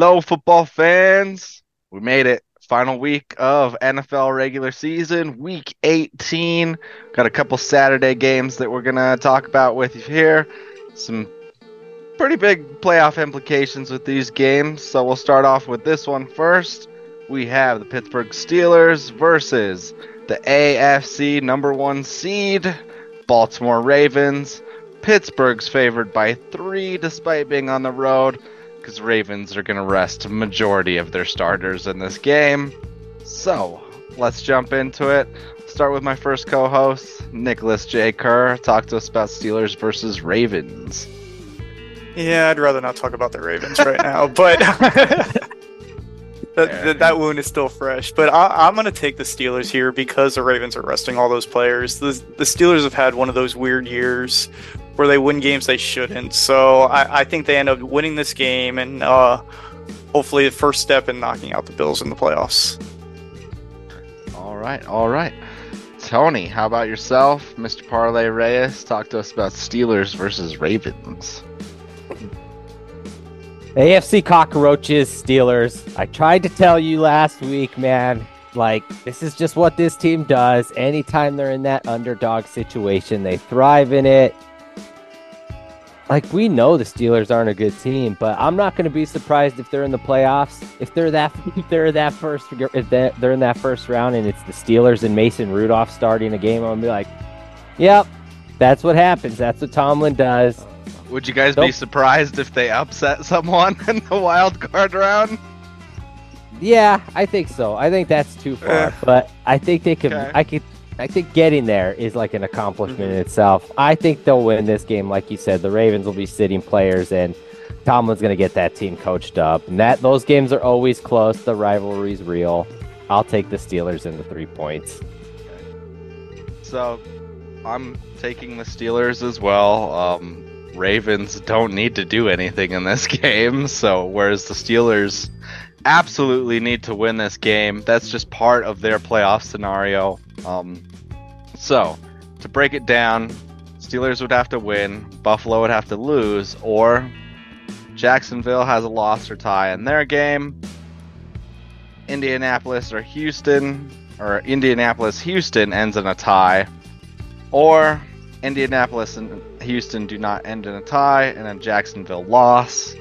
Hello, football fans. We made it. Final week of NFL regular season, week 18. Got a couple Saturday games that we're going to talk about with you here. Some pretty big playoff implications with these games. So we'll start off with this one first. We have the Pittsburgh Steelers versus the AFC number one seed, Baltimore Ravens. Pittsburgh's favored by three despite being on the road because Ravens are going to rest majority of their starters in this game. So let's jump into it. Start with my first co host, Nicholas J. Kerr. Talk to us about Steelers versus Ravens. Yeah, I'd rather not talk about the Ravens right now, but that, that, that, wound is still fresh. But I, am going to take the Steelers here because the Ravens are resting all those players. The, the Steelers have had one of those weird years where they win games they shouldn't. So I, I think they end up winning this game and uh, hopefully the first step in knocking out the Bills in the playoffs. All right, all right. Tony, how about yourself, Mr. Parlay Reyes? Talk to us about Steelers versus Ravens. AFC cockroaches, Steelers. I tried to tell you last week, man. Like, this is just what this team does. Anytime they're in that underdog situation, they thrive in it like we know the Steelers aren't a good team, but I'm not going to be surprised if they're in the playoffs. If they're that, if they're that first, if they're in that first round, and it's the Steelers and Mason Rudolph starting a game, I'm gonna be like, "Yep, that's what happens. That's what Tomlin does." Would you guys be surprised if they upset someone in the wild card round? Yeah, I think so. I think that's too far, eh. but I think they could. Okay. I could I think getting there is like an accomplishment mm-hmm. in itself. I think they'll win this game, like you said. The Ravens will be sitting players, and Tomlin's going to get that team coached up. And that those games are always close. The rivalry's real. I'll take the Steelers in the three points. So, I'm taking the Steelers as well. Um, Ravens don't need to do anything in this game. So, whereas the Steelers absolutely need to win this game, that's just part of their playoff scenario. Um, so, to break it down, Steelers would have to win, Buffalo would have to lose, or Jacksonville has a loss or tie in their game. Indianapolis or Houston, or Indianapolis Houston ends in a tie, or Indianapolis and Houston do not end in a tie, and then Jacksonville loss.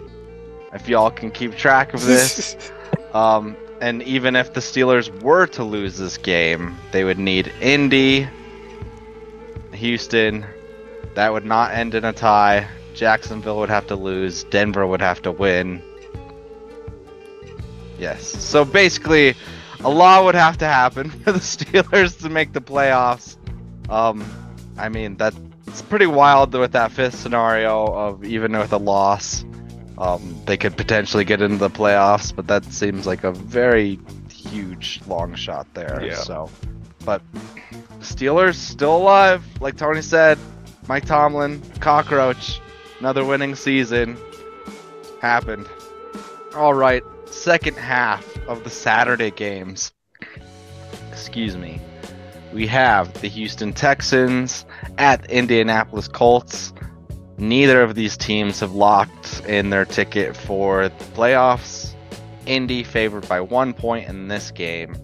If y'all can keep track of this, um, and even if the Steelers were to lose this game, they would need Indy, Houston. That would not end in a tie. Jacksonville would have to lose. Denver would have to win. Yes. So basically, a lot would have to happen for the Steelers to make the playoffs. Um, I mean that it's pretty wild with that fifth scenario of even with a loss, um, they could potentially get into the playoffs, but that seems like a very huge long shot there. Yeah. So, but Steelers still alive, like Tony said. Mike Tomlin, cockroach, another winning season happened. All right, second half of the Saturday games. Excuse me. We have the Houston Texans at the Indianapolis Colts. Neither of these teams have locked in their ticket for the playoffs. Indy favored by one point in this game.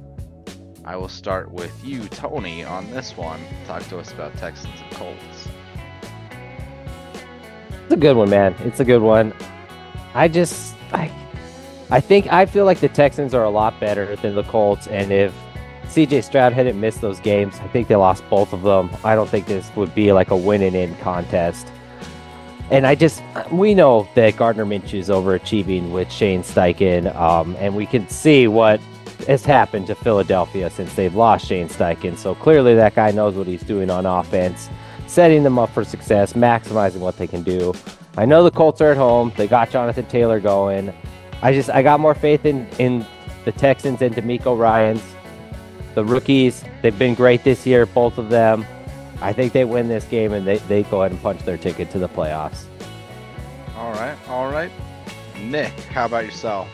I will start with you, Tony, on this one. Talk to us about Texans and Colts. It's a good one, man. It's a good one. I just, I, I think I feel like the Texans are a lot better than the Colts, and if CJ Stroud hadn't missed those games, I think they lost both of them. I don't think this would be like a winning in contest. And I just, we know that Gardner Minshew is overachieving with Shane Steichen, um, and we can see what has happened to Philadelphia since they've lost Shane Steichen. So clearly, that guy knows what he's doing on offense, setting them up for success, maximizing what they can do. I know the Colts are at home; they got Jonathan Taylor going. I just, I got more faith in in the Texans and DeMeco Ryans. The rookies, they've been great this year, both of them. I think they win this game and they, they go ahead and punch their ticket to the playoffs. All right, all right. Nick, how about yourself?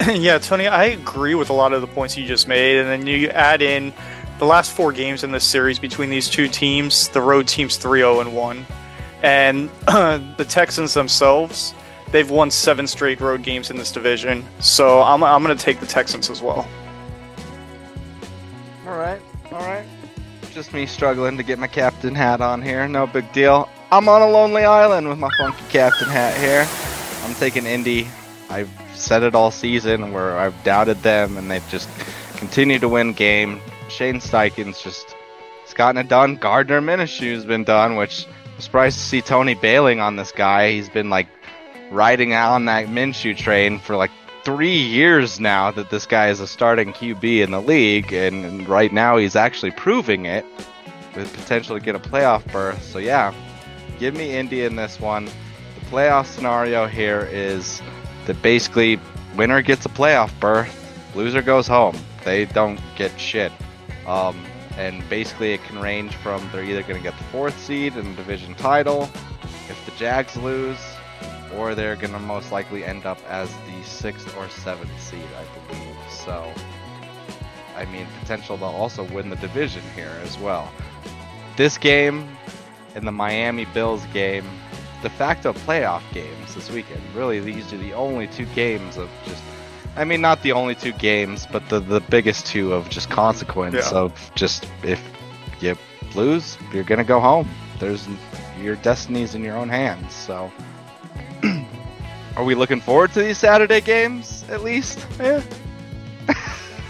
yeah, Tony, I agree with a lot of the points you just made. And then you add in the last four games in this series between these two teams, the road team's 3 0 and 1. And the Texans themselves, they've won seven straight road games in this division. So I'm I'm gonna take the Texans as well. All right, all right. Just me struggling to get my captain hat on here. No big deal. I'm on a lonely island with my funky captain hat here. I'm taking Indy. I've said it all season where I've doubted them and they've just continued to win game. Shane Steichen's just he's gotten it done. Gardner Minshew's been done, which I'm surprised to see Tony bailing on this guy. He's been like riding out on that Minshew train for like three years now that this guy is a starting QB in the league, and, and right now he's actually proving it with potential to get a playoff berth. So yeah, give me Indy in this one. The playoff scenario here is that basically winner gets a playoff berth, loser goes home. They don't get shit. Um, and basically it can range from they're either going to get the fourth seed and division title if the Jags lose, or they're going to most likely end up as the sixth or seventh seed, I believe. So, I mean, potential to also win the division here as well. This game and the Miami Bills game, de facto playoff games this weekend. Really, these are the only two games of just. I mean, not the only two games, but the the biggest two of just consequence Yeah. of just if you lose, you're gonna go home. There's your destiny's in your own hands. So, are we looking forward to these Saturday games at least? Yeah.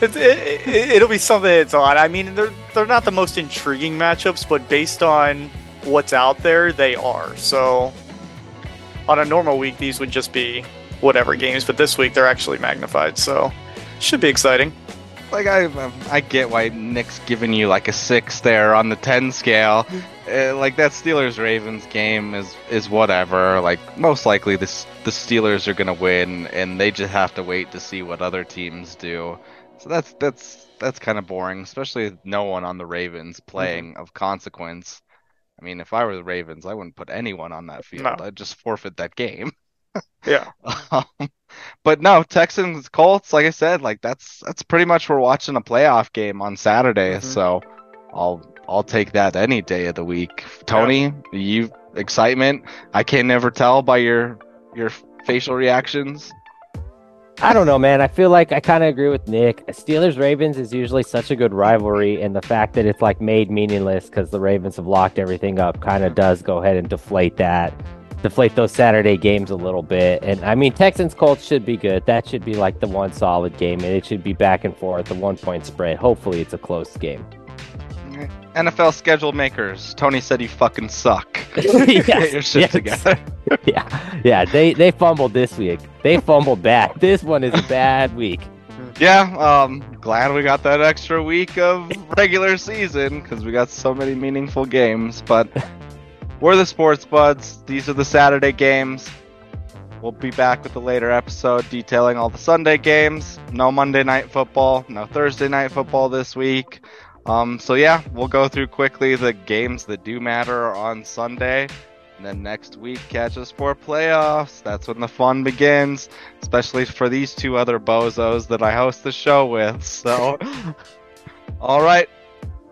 It, it, it, it'll be something that's on. I mean, they're they're not the most intriguing matchups, but based on what's out there, they are. So, on a normal week, these would just be whatever games, but this week they're actually magnified. So, should be exciting. Like I, um, I get why Nick's giving you like a six there on the ten scale. Uh, like that Steelers Ravens game is is whatever. Like most likely this the Steelers are gonna win, and they just have to wait to see what other teams do. So that's that's that's kind of boring, especially no one on the Ravens playing of consequence. I mean, if I were the Ravens, I wouldn't put anyone on that field. No. I'd just forfeit that game. Yeah. Um, but no, Texans Colts, like I said, like that's that's pretty much we're watching a playoff game on Saturday, Mhm. so I'll I'll take that any day of the week. Tony, you excitement? I can never tell by your your facial reactions. I don't know, man. I feel like I kind of agree with Nick. Steelers Ravens is usually such a good rivalry, and the fact that it's like made meaningless because the Ravens have locked everything up kind of does go ahead and deflate that, deflate those Saturday games a little bit. And I mean, Texans Colts should be good. That should be like the one solid game, and it should be back and forth, the one point spread. Hopefully, it's a close game. NFL schedule makers. Tony said you fucking suck. Yes, Get your shit yes. together. yeah, yeah. They they fumbled this week. They fumbled bad. This one is a bad week. Yeah, um, glad we got that extra week of regular season because we got so many meaningful games. But we're the Sports Budz. These are the Saturday games. We'll be back with a later episode detailing all the Sunday games. No Monday night football, no Thursday night football this week. Um, so yeah, we'll go through quickly the games that do matter on Sunday. And then next week, catch us for playoffs. That's when the fun begins especially for these two other bozos that I host the show with. So, all right,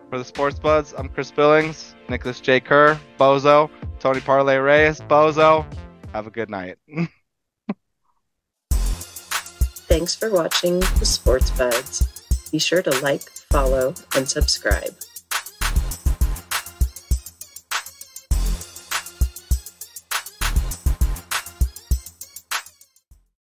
for the Sports Budz, I'm Chris Billings, Nicholas J. Kerr, bozo, Tony Parlay Reyes, bozo. Have a good night. Thanks for watching the Sports Budz. Be sure to like, follow, and subscribe.